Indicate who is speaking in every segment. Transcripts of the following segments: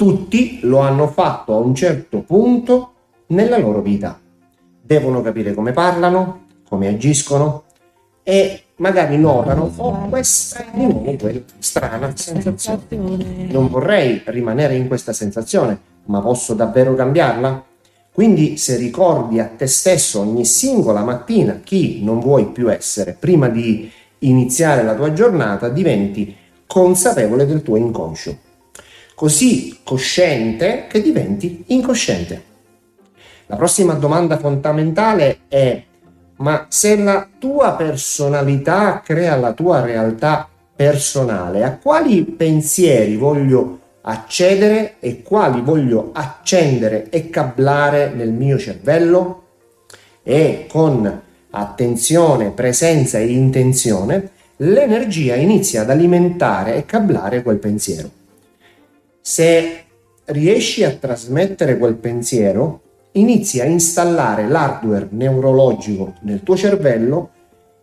Speaker 1: Tutti lo hanno fatto a un certo punto nella loro vita. Devono capire come parlano, come agiscono e magari notano, oh, questa è di nuovo quella strana sensazione. Non vorrei rimanere in questa sensazione, ma posso davvero cambiarla? Quindi se ricordi a te stesso ogni singola mattina chi non vuoi più essere prima di iniziare la tua giornata, diventi consapevole del tuo inconscio. Così cosciente che diventi incosciente. La prossima domanda fondamentale è ma se la tua personalità crea la tua realtà personale, a quali pensieri voglio accedere e quali voglio accendere e cablare nel mio cervello? E con attenzione, presenza e intenzione, l'energia inizia ad alimentare e cablare quel pensiero. Se riesci a trasmettere quel pensiero, inizi a installare l'hardware neurologico nel tuo cervello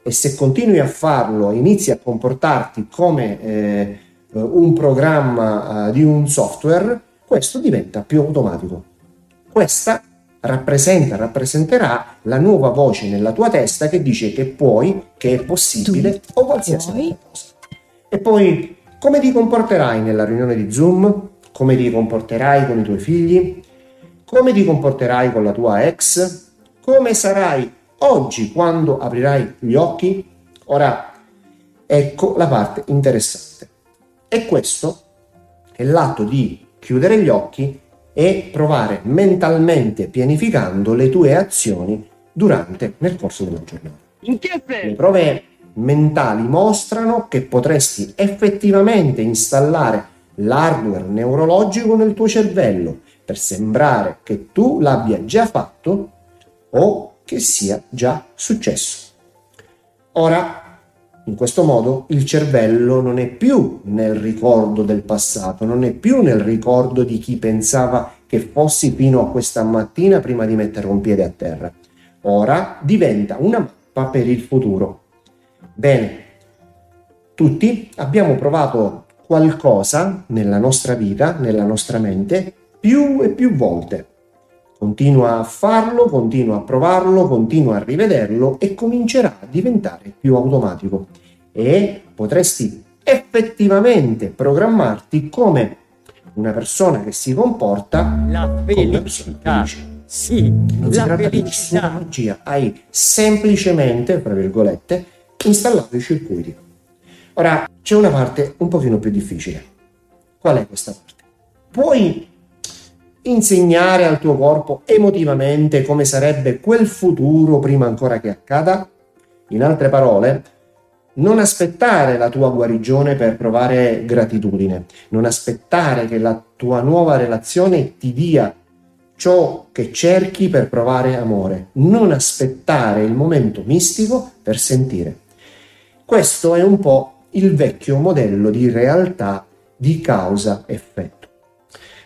Speaker 1: e se continui a farlo, inizi a comportarti come eh, un programma eh, di un software, questo diventa più automatico. Questa rappresenta, rappresenterà la nuova voce nella tua testa che dice che puoi, che è possibile tu o qualsiasi altra cosa. E poi come ti comporterai nella riunione di Zoom? Come ti comporterai con i tuoi figli? come ti comporterai con la tua ex, come sarai oggi quando aprirai gli occhi. Ora, ecco la parte interessante. E questo è l'atto di chiudere gli occhi e provare mentalmente pianificando le tue azioni durante nel corso della giornata. Le prove mentali mostrano che potresti effettivamente installare l'hardware neurologico nel tuo cervello per sembrare che tu l'abbia già fatto o che sia già successo. Ora, in questo modo, il cervello non è più nel ricordo del passato, non è più nel ricordo di chi pensava che fossi fino a questa mattina prima di mettere un piede a terra. Ora diventa una mappa per il futuro. Bene, tutti abbiamo provato qualcosa nella nostra vita, nella nostra mente, più e più volte. Continua a farlo, continua a provarlo, continua a rivederlo e comincerà a diventare più automatico e potresti effettivamente programmarti come una persona che si comporta
Speaker 2: la felicità. Sì,
Speaker 1: non si tratta di nessuna magia, hai semplicemente, tra virgolette, installato i circuiti. Ora c'è una parte un pochino più difficile. Qual è questa parte? Puoi insegnare al tuo corpo emotivamente come sarebbe quel futuro prima ancora che accada? In altre parole, non aspettare la tua guarigione per provare gratitudine, non aspettare che la tua nuova relazione ti dia ciò che cerchi per provare amore, non aspettare il momento mistico per sentire. Questo è un po' il vecchio modello di realtà di causa-effetto.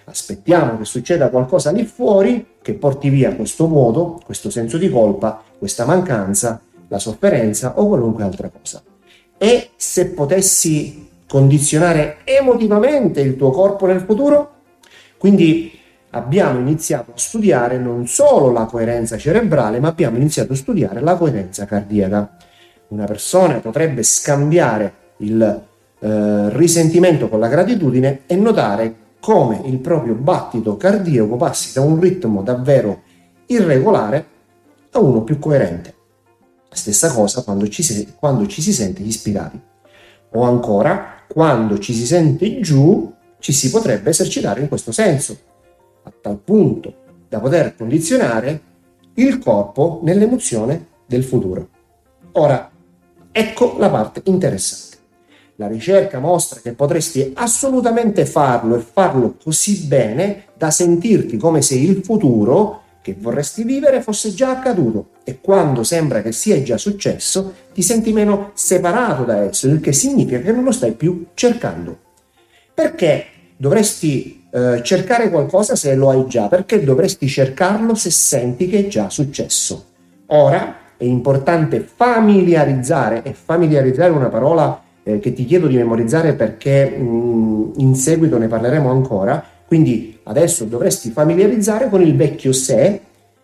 Speaker 1: Aspettiamo che succeda qualcosa lì fuori che porti via questo vuoto, questo senso di colpa, questa mancanza, la sofferenza o qualunque altra cosa. E se potessi condizionare emotivamente il tuo corpo nel futuro? Quindi abbiamo iniziato a studiare non solo la coerenza cerebrale, ma abbiamo iniziato a studiare la coerenza cardiaca. Una persona potrebbe scambiare il eh, risentimento con la gratitudine e notare come il proprio battito cardiaco passi da un ritmo davvero irregolare a uno più coerente. Stessa cosa quando ci, si, quando ci si sente ispirati. O ancora, quando ci si sente giù, ci si potrebbe esercitare in questo senso, a tal punto da poter condizionare il corpo nell'emozione del futuro. Ora, ecco la parte interessante. La ricerca mostra che potresti assolutamente farlo e farlo così bene da sentirti come se il futuro che vorresti vivere fosse già accaduto e quando sembra che sia già successo ti senti meno separato da esso, il che significa che non lo stai più cercando. Perché dovresti eh, cercare qualcosa se lo hai già? Perché dovresti cercarlo se senti che è già successo? Ora è importante familiarizzare e familiarizzare una parola eh, che ti chiedo di memorizzare perché mh, in seguito ne parleremo ancora, Quindi adesso dovresti familiarizzare con il vecchio sé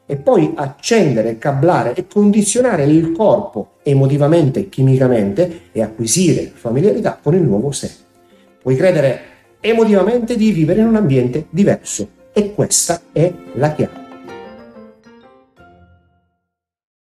Speaker 1: e poi accendere, cablare e condizionare il corpo emotivamente e chimicamente e acquisire familiarità con il nuovo sé. Puoi credere emotivamente di vivere in un ambiente diverso e questa è la chiave.